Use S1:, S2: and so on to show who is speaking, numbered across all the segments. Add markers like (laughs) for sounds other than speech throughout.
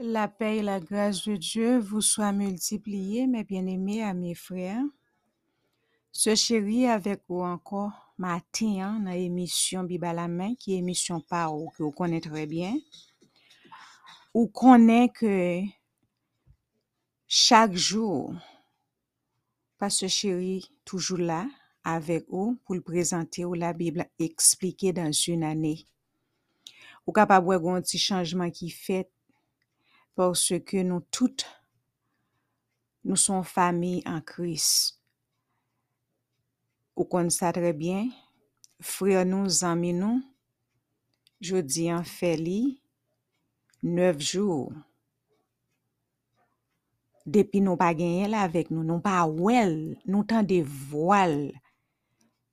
S1: La paix et la grâce de Dieu vous soient multipliées, mes bien-aimés amis frères. Ce chéri avec vous encore matin hein, dans l'émission Bible à la main, qui est émission par que vous connaissez très bien. Ou connaît que chaque jour, Pasteur Chéri toujours là avec vous pour le présenter ou la Bible expliquée dans une année. Ou capable un petit changement qui fait Porsè ke nou tout nou son fami an kris. Ou kon sa trebyen, fri an nou zanmi nou, jodi an feli, neuf jou. Depi nou pa genye la avek nou, nou pa wel, nou tan de voal,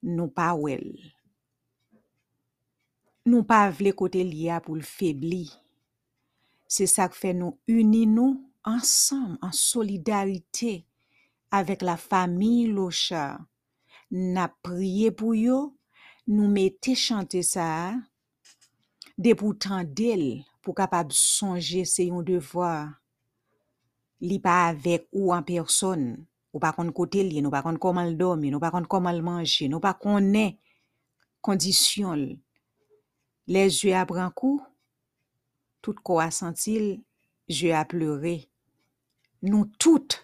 S1: nou pa wel. Nou pa vle kote liya pou l febli. Se sak fe nou uni nou ansam an solidarite avek la fami locha. Na priye pou yo, nou mette chante sa a. De pou tan del pou kapab sonje se yon devwa. Li pa avek ou an person. Ou pa kon kote li, nou pa kon koman l domi, nou pa kon koman l manje, nou pa kon ne kondisyon l. Les yue abran kou, tout ko a sentil, je a pleure. Nou tout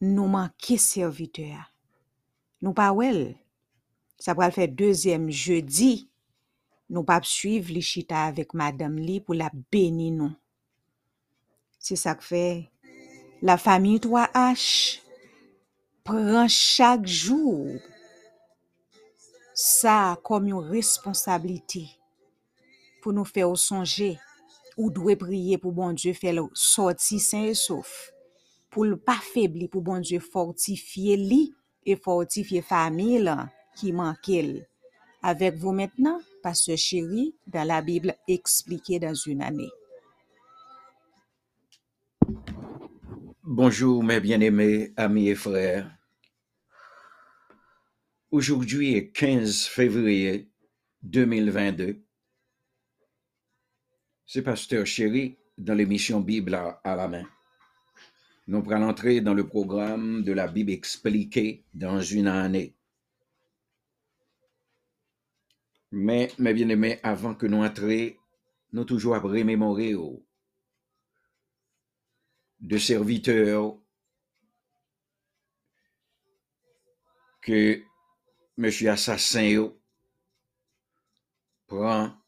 S1: nou manke serviteur. Nou pa wel, sa pral fè deuxième jeudi, nou pa psuiv li chita avèk madame li pou la beni nou. Se sa k fè, la fami 3H pran chak jou sa kom yon responsabilite pou nou fè ou sonje ou doit prier pour bon Dieu faire sortir sain et sauf pour ne pas faiblir pour bon Dieu fortifier lui et fortifier famille là, qui manquait avec vous maintenant pasteur chéri dans la Bible expliquée dans une année
S2: Bonjour mes bien-aimés amis et frères. Aujourd'hui est 15 février 2022. C'est Pasteur Chéri dans l'émission Bible à, la main. Nous allons entrer dans le programme de la Bible expliquée dans une année. Mais, mes bien-aimés, avant que nous entrions, nous toujours à remémorer de serviteurs que Monsieur Assassin prend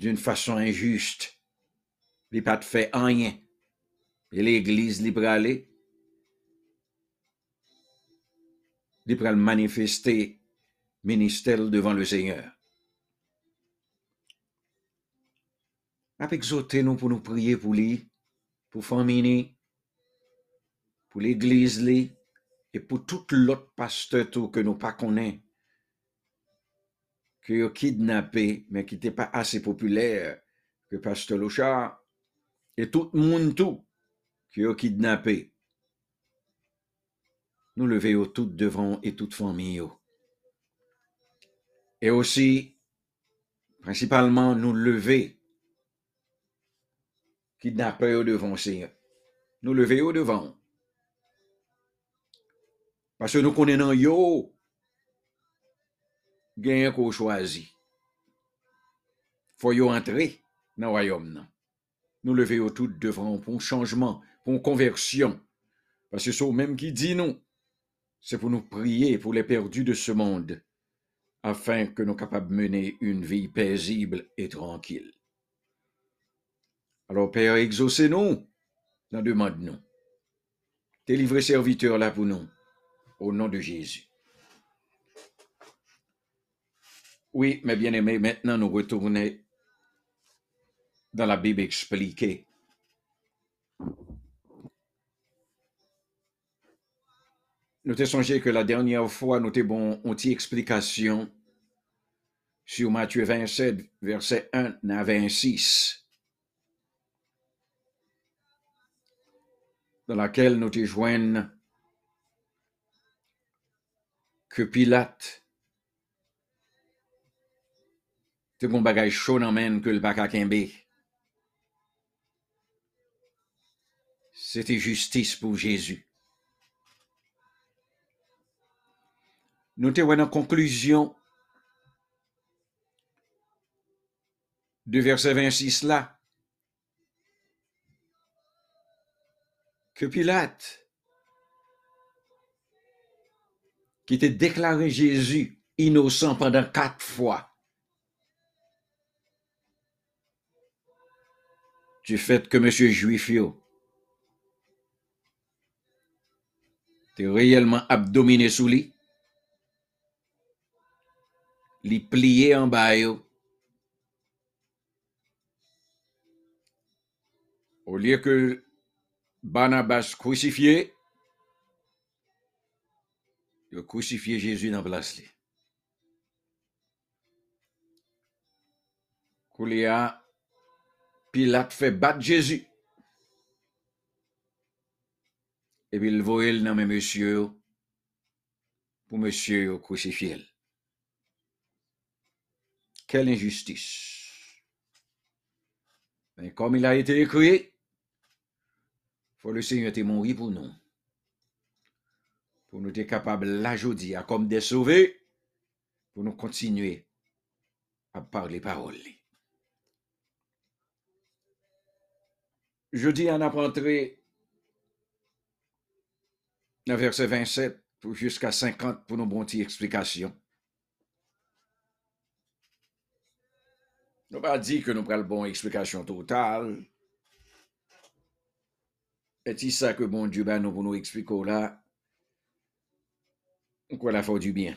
S2: d'une façon injuste. Il pas de fait rien. Et l'église li aller, li pral manifester ministère devant le Seigneur. Ap exhorter nous pour nous prier pour lui, pour famille, ni, pour l'église li, et pour tout l'autre pasteur tout que nous pas connaît, que yo kidnappé, mais qui n'était pas assez populaire que pasteur Lochard, et tout le monde tout, que yo kidnappé. Nous lever tout devant et toute famille. Et aussi, principalement, nous lever, kidnappé au devant Seigneur. Nous lever devant. Parce que nous connaissons yo, gagnant qu'on choisi. Faut yo entrer dans le royaume. Nous au tout devant pour un changement, pour une conversion. Parce que c'est au même qui dit nous. C'est pour nous prier pour les perdus de ce monde, afin que nous capables de mener une vie paisible et tranquille. Alors, Père, exaucez-nous, dans demande-nous. Délivrez serviteur là pour nous, au nom de Jésus. Oui, mes bien-aimés, maintenant nous retournons dans la Bible expliquée. Nous t'ai que la dernière fois, nous t'ai bon, on explication sur Matthieu 27, verset 1 à 26, dans laquelle nous t'y joignent que Pilate te gon bagay chaud nan men que le baka kembe. c'était justice pour Jésus. Nous te en conclusion de verset 26 là, que Pilate, qui était déclaré Jésus innocent pendant quatre fois, du fait que M. Juifio te reyelman abdomine sou li, li pliye an bayo, ou liye ke Banabas kousifiye, yo kousifiye Jezu nan plas li. Kou li a Pilat fè bat Jésus. E pi l vorel nan men monsye yo pou monsye yo kousifye l. Kel injustis. Men kom il a ete ekri, fò le Seigneur te mounri pou nou. pou nou te kapab la jodi a kom de souve, pou nou kontinue a parli paroli. Je dis en apprentrer le verset 27 jusqu'à 50 pour nos bonnes explications. Nous pas dit que nous prenons bonne explication totale. Et c'est ça que bon Dieu ben, nous nous expliquer là. Quoi la faute du bien.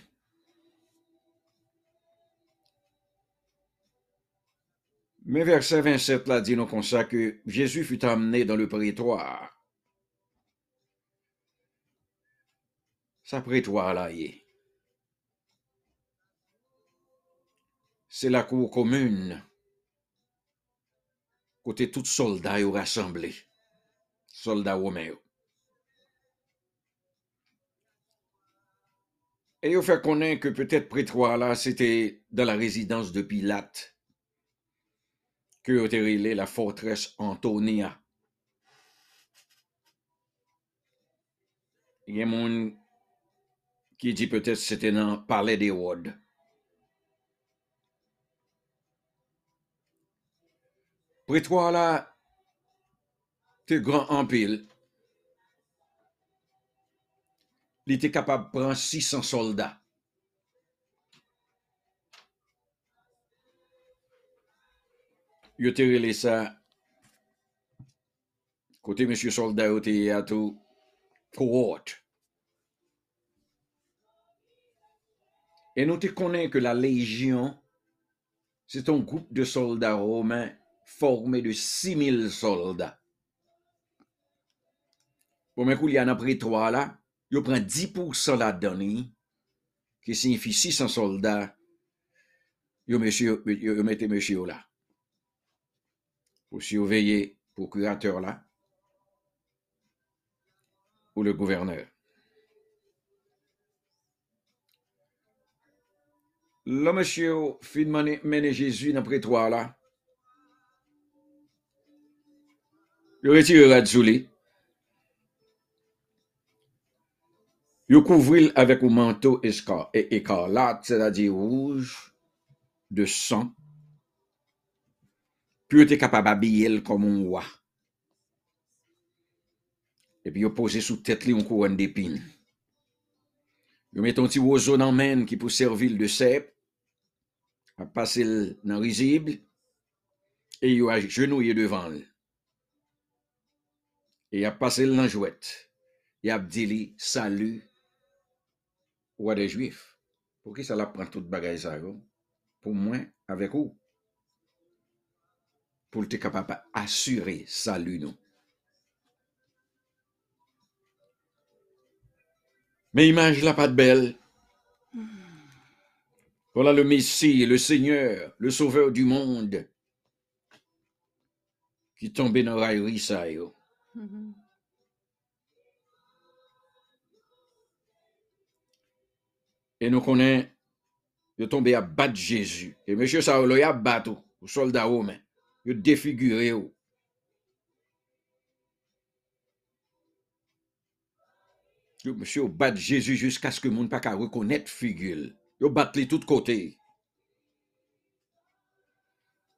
S2: Mais verset 27 là dit nous comme ça que Jésus fut amené dans le prétoire. Sa prétoire là est. C'est la cour commune. Côté tout soldats y rassemblés. Soldats romains. Et il fait connaître que peut-être prétoire là, c'était dans la résidence de Pilate que été la forteresse Antonia. Il y a monde qui dit peut-être c'était dans le palais des Rodes. Prétoire là, c'est grand en pile. Il était capable de prendre 600 soldats. Yo te rele sa kote M. Soldat yo te ato cohort. Et nous te connaissons que la Légion, c'est un groupe de soldats romains formé de 6000 soldats. Pour mes il y en a pris trois là, il prend 10% là-dedans, qui signifie 600 soldats, yo mettez monsieur là pour surveiller procurateur là ou le gouverneur. Là, monsieur, fin mener Jésus dans le prétoire là. Il retire sous lui. Il couvre avec un manteau écarlate, c'est-à-dire rouge, de sang, pou yo te kapab abye el komon wwa. Epi yo pose sou tet li yon kouwen depin. Yo meton ti wozo nan men ki pou servil de sep, ap pase l nan rizibl, e yo a genouye devan l. E ap pase l nan jwet, e ap dili salu wade jwif. Pou ki sa la pran tout bagay sa yo? Pou mwen avek ou? Pour être capable d'assurer salut nous. Mais image la pas de belle. Voilà le Messie, le Seigneur, le Sauveur du monde, qui tombait dans la ça Et nous connaissons, il est tombé à battre Jésus. Et monsieur il a battu, au soldat romain yo défiguré ou. Yo, monsieur, yo bat Jésus jusqu'à ce que moun pa ka reconnaître figure. Yo bat li tout côté.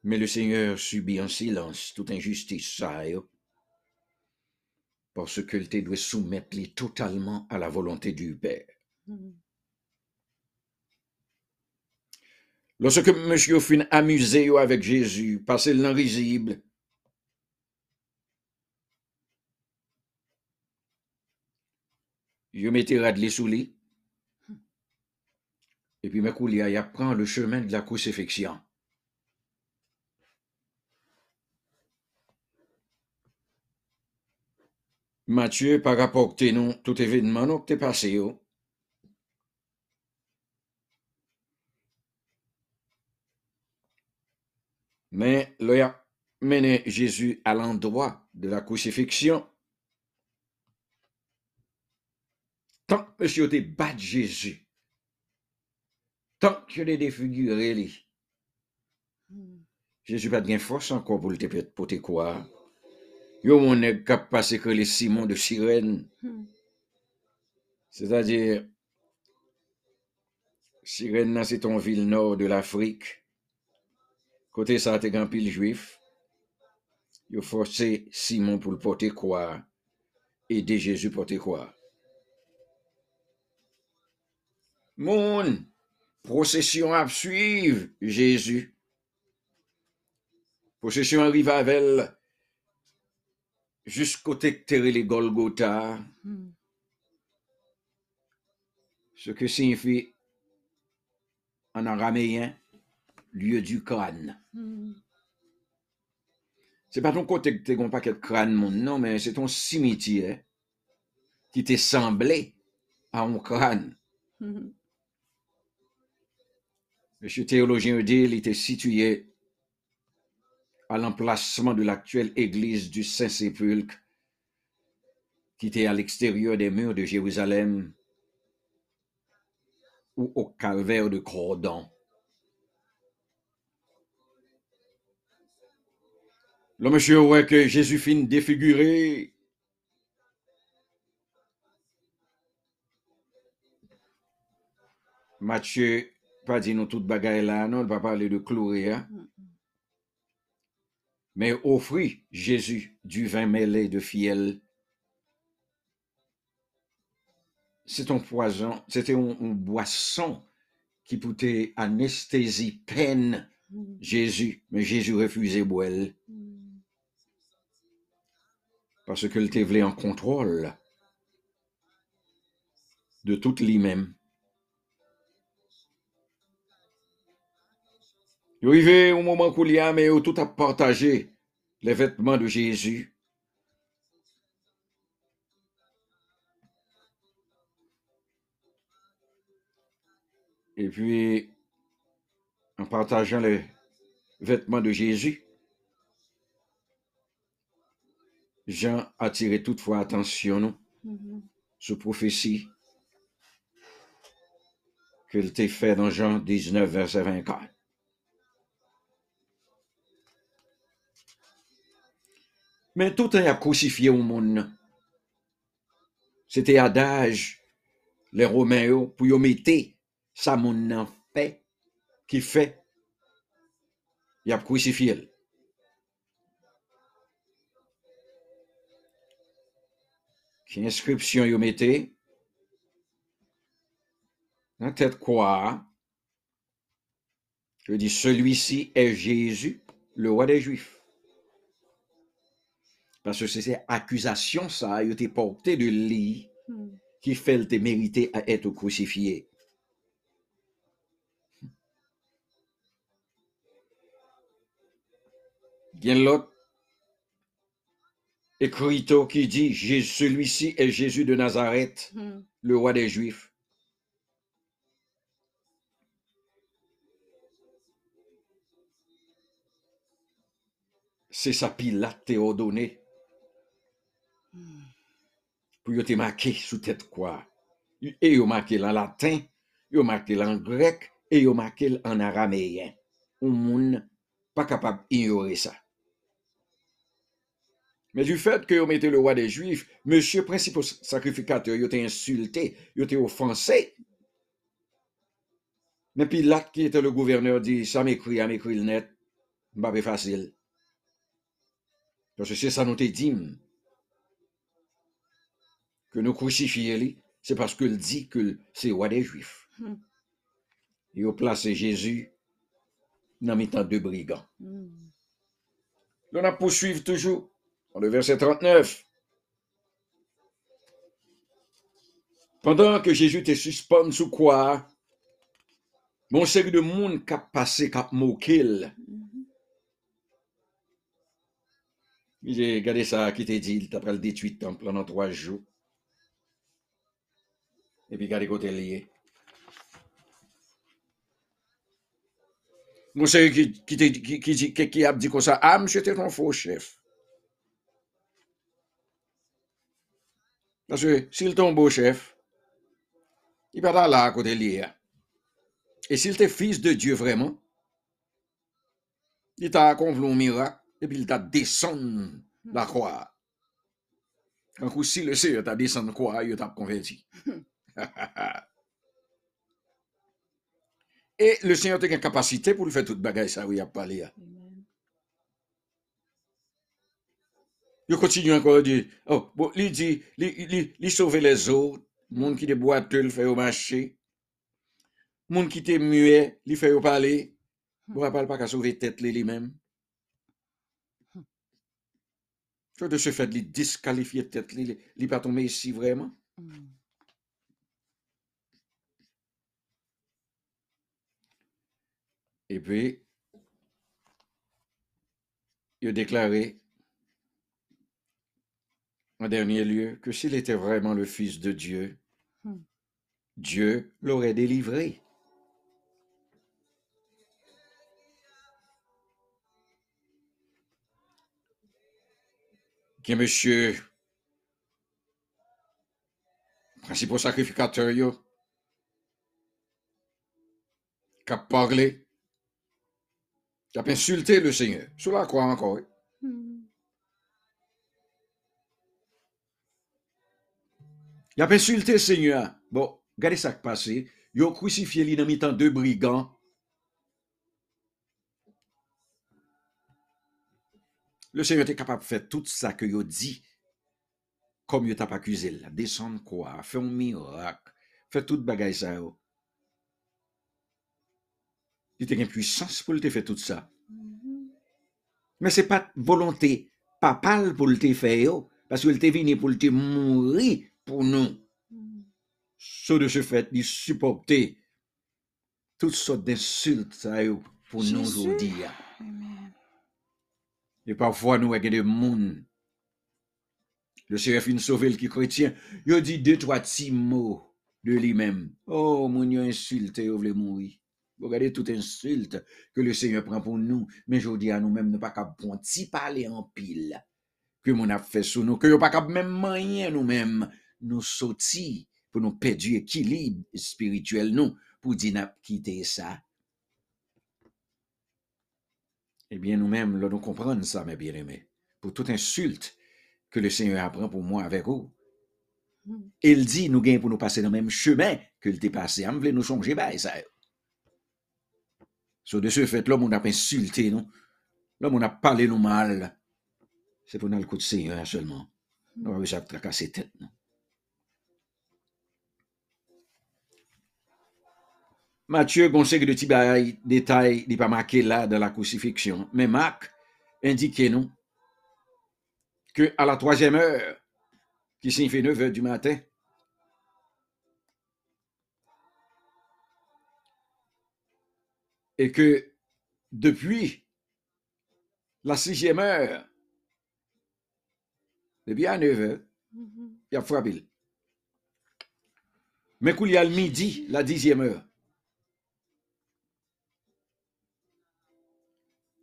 S2: Mais le Seigneur subit en silence toute injustice yo. Parce que te doit soumettre totalement à la volonté du Père.
S1: Mm.
S2: Lorsque monsieur fin amusé avec Jésus, passé le risible, yo mette radli sous lit, et puis Mekoulia, il apprend le chemin de la crucifixion. Matthieu, par rapport à nous, tout événement qui t'est passé, mais il a mené Jésus à l'endroit de la crucifixion. Tant que monsieur te bat Jésus, tant que les défiguré,
S1: Mm.
S2: Jésus pas de force encore pour te pour te croire. Yo mon nèg k'ap passé que les Simon de Cyrène,
S1: Mm.
S2: c'est-à-dire Cyrène là, c'est une ville nord de l'Afrique. Côté ça te grand pile juif. Yo forcé Simon pour le porter croire aider Jésus porter croire. Mon procession à suivre Jésus. Procession arrive avec elle jusqu'au côté les Golgotha,
S1: Mm.
S2: ce que signifie en araméen lieu du crâne.
S1: Mm.
S2: C'est pas ton côté que t'es un paquet de crâne, mon non, mais c'est ton cimetière qui t'est semblé à un crâne.
S1: Mm.
S2: Monsieur théologien dit, il était situé à l'emplacement de l'actuelle église du Saint-Sépulcre, qui était à l'extérieur des murs de Jérusalem, ou au calvaire de Cordon. Le monsieur ouais que Jésus fin défiguré. Matthieu, pas dit nous toute bagaille là, non, il va parler de clouer, hein.
S1: Mm.
S2: mais offrit Jésus du vin mêlé de fiel. C'est un poison, c'était une, une boisson qui pouvait anesthésie, peine
S1: Mm.
S2: Jésus, mais Jésus refusait boire
S1: Mm.
S2: Parce que le voulait en contrôle de tout lui-même. Il arrivé au moment où mais où tout a partagé les vêtements de Jésus. Et puis, en partageant les vêtements de Jésus, Jean a tiré toutefois attention nous,
S1: Mhm.
S2: sur prophétie qu'il t'est fait dans Jean 19, verset 24. Mais tout est à crucifié au monde. C'était adage, les Romains, yo, pour y mettre ça moun nan fait, qui fait, y a crucifié. Inscription yo mettez, dans tête quoi, je dis, celui-ci est Jésus, le roi des Juifs. Parce que c'est ces accusations, ça, il été porté de
S1: Mm.
S2: qui fait le te mériter à être crucifié. Y l'autre écriteau qui dit, celui-ci est Jésus de Nazareth,
S1: Mm.
S2: le roi des Juifs. C'est ça Pilate ordonné
S1: Mm.
S2: pour yo te marqué sous tête quoi? Et yo marqué en latin, yo marqué en grec, et yo marqué en araméen. Un monde pas capable d'ignorer ça. Mais du fait que vous mettez le roi des Juifs, monsieur principal sacrificateur, il été insulté, il été offensé. Mais puis là, qui était le gouverneur, dit, ça m'écrit, ça m'écrit le net, pas facile. Parce que c'est ça nous dit. Que nous crucifions, c'est parce qu'il dit que c'est roi des Juifs. Il a placé Jésus dans le temps de brigands.
S1: Hmm.
S2: On a poursuivre toujours. Dans le verset 39. Pendant que Jésus était suspendu sous quoi, mon série de monde qui a passé, qui a moqué.
S1: Mhm.
S2: J'ai regardé ça qui t'a dit, il après le détruit temple pendant trois jours. Et puis regardez côté lié. Mon série qui, qui, qui, qui a dit comme ça, ah, monsieur, t'es ton faux chef. Parce que s'il un beau chef, il va pas là à côté lié. Et s'il était fils de Dieu vraiment, il t'a accompli un miracle et puis il t'a descendu la croix. Quand si le Seigneur t'a descendu la croix, il t'a converti. (laughs) et le Seigneur a une capacité pour faire toute bagaille, ça, oui, a parlé. Il continue encore dire, oh, bon, il dit, il, il, il sauve les autres, monde qui est boiteux, il fait au marché, monde qui est muet, il fait au parler, Vous ne parle pas qu'à sauver tête lui-même. Soit de ce fait, il disqualifier tête li, il pas tomber ici vraiment.
S1: Hmm.
S2: Et puis, il a déclaré, en dernier lieu, que s'il était vraiment le Fils de Dieu,
S1: Hmm.
S2: Dieu l'aurait délivré. Que monsieur, principal sacrificateur, yo, qui a parlé, qui a insulté le Seigneur, sur la croix encore. Il a insulté Seigneur. Bon, regardez ça qui passe. Il a crucifié l'ennemi en deux brigands. Le Seigneur était capable de faire tout ça que il dit, comme il t'a accusé. Descendre quoi, faire un miracle, faire tout bagaille ça. Il était une puissance pour te faire tout ça.
S1: Mm-hmm.
S2: Mais ce n'est pas volonté papale pour le faire, parce qu'il était venu pour te mourir pour nous. So de ce fait, il supportait toutes sortes d'insultes pour
S1: Jésus.
S2: nous
S1: aujourd'hui.
S2: Et parfois, nous avons des monde. Le chef une sauvé qui chrétien, il dit deux, trois petits mots de lui-même. Oh, mon Dieu, insulte, il voulait mourir. Regardez toute insulte que le Seigneur prend pour nous. Mais je dis à nous-mêmes, ne pas qu'à bon parler en pile que mon a fait sous nous, que nous pas qu'à même moyen nous-mêmes. Nous sortir pour nous perdre du équilibre spirituel, nous, pour dire quitter ça. Eh bien, nous-mêmes, nous comprenons ça, mes bien-aimés. Pour toute insulte que le Seigneur apprend pour moi avec vous,
S1: Hmm.
S2: il dit, nous gagnons pour nous passer dans le même chemin que le passé. On voulait nous changer, bah, ça. Sur de ce fait, l'homme, on a pas insulté, nous. L'homme, on a parlé nous mal. C'est pour nous le coup de Seigneur seulement. Nous avons tracasser tête, non? Matthieu conseille de petits bagailles, détails, il n'est pas marqué là dans la crucifixion. Mais Marc indique nous que à la troisième heure, qui signifie 9 heures du matin, et que depuis la sixième heure, depuis à 9 heures, il a frappé. Mais qu'il y a le midi, la dixième heure.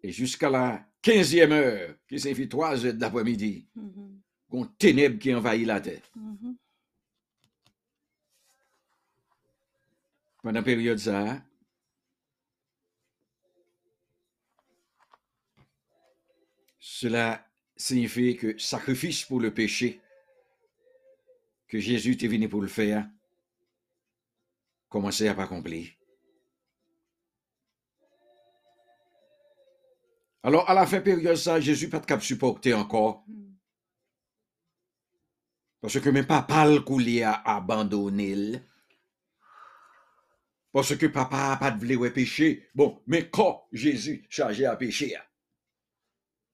S2: Et jusqu'à la quinzième heure, qui signifie trois heures d'après-midi, qu'on ténèbres qui envahit la terre.
S1: Mhm.
S2: Pendant la période ça, cela signifie que sacrifice pour le péché que Jésus est venu pour le faire, commençait à pas accomplir. Alors, à la fin période ça, Jésus pas de cap supporter encore. Parce que même papa le a abandonné. Parce que papa a pas de vle péché. Bon, mais quand Jésus chargé à pécher,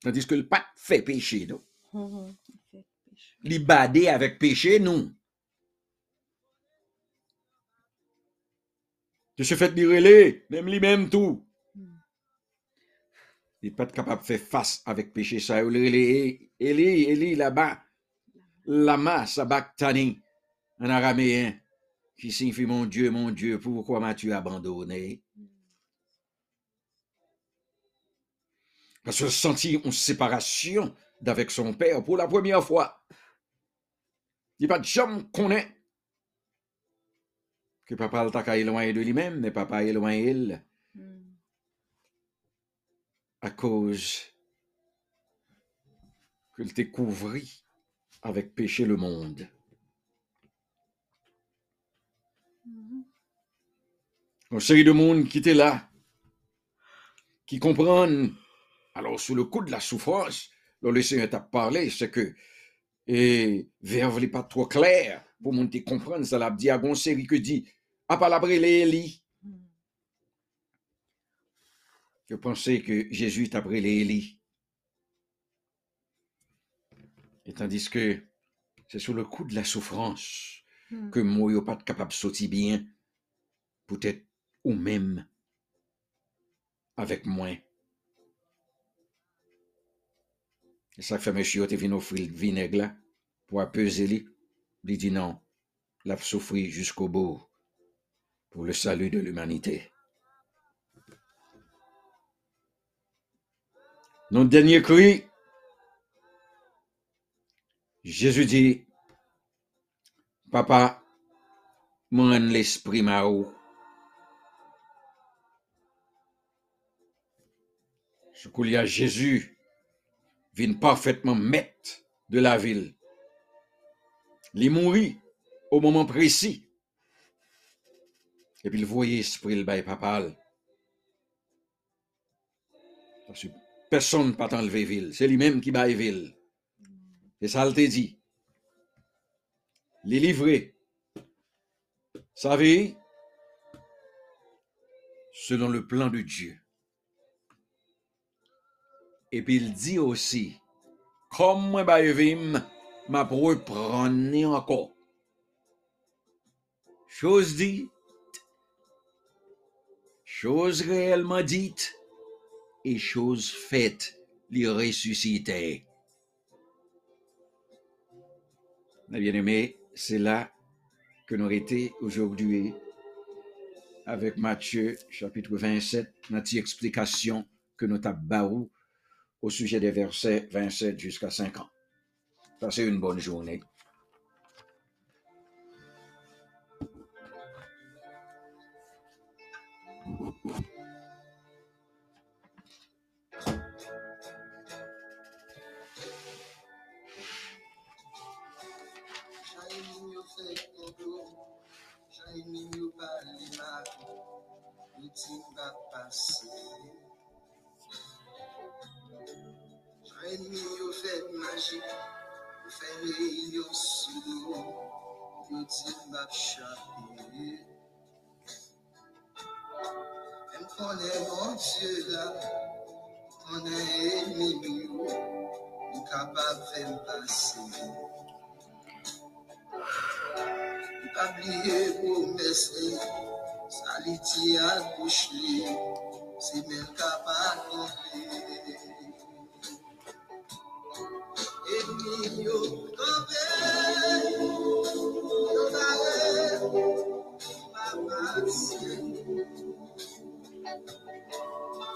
S2: tandis que le pas fait péché, non? Badé avec péché, non? De ce fait, relé, même lui-même tout. Il n'est pas capable de faire face avec péché ça. Eli, Eli, là-bas, lama sabachthani, en araméen, qui signifie mon Dieu, mon Dieu, pourquoi m'as-tu abandonné? Parce qu'il sentit une séparation d'avec son père pour la première fois. Il pas de jamais connaît que papa t'a éloigné de lui-même, mais papa éloigné. À cause qu'il t'ait couvri avec péché le monde.
S1: Mhm.
S2: Une série de monde qui était là, qui comprennent, alors sous le coup de la souffrance, dont le Seigneur t'a parlé, c'est que, et verbe n'est pas trop clair, pour monde qui comprendre, ça l'a dit à une série que dit, à palabre les Élie.
S1: Mhm.
S2: Je pensais que Jésus pris les Élie. Et tandis que c'est sous le coup de la souffrance
S1: Mhm.
S2: que moi, yo pas capable de sortir bien, peut-être ou même avec moi. Et ça fait monsieur te vient offrir le vinaigre là pour apaiser lui. Il dit non, l'a souffrir jusqu'au bout pour le salut de l'humanité. Notre dernier cri, Jésus dit, Papa, moi l'esprit ma ou. Ce qu'il y a Jésus vient parfaitement maître de la ville. Il mourit au moment précis. Et puis il voyait l'esprit le bail papal. Personne ne peut enlever ville. C'est lui-même qui baille ville. Et ça le te dit. Les livrer. Savez, selon le plan de Dieu. Et puis il dit aussi, comme moi baille m'a reprendre encore. Chose dite, chose réellement dite, et chose faite, les ressusciter. Mes bien-aimés, c'est là que nous été aujourd'hui avec Matthieu chapitre 27, notre explication que nous avons au sujet des versets 27 jusqu'à 50. Passez une bonne journée.
S3: Shining your body light, routine va passer. Shining your fait magique, faire your sous, routine va chaper. Même qu'on est mon Dieu là, on est ennemi, nous capable de faire passer. pas oublier promesse, ça li ti à bouche li, c'est même capable d'accomplir. Ennemi yo tombé, yo d'aller, va passer.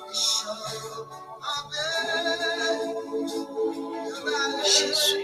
S3: Méchant yo tombé, yo d'aller,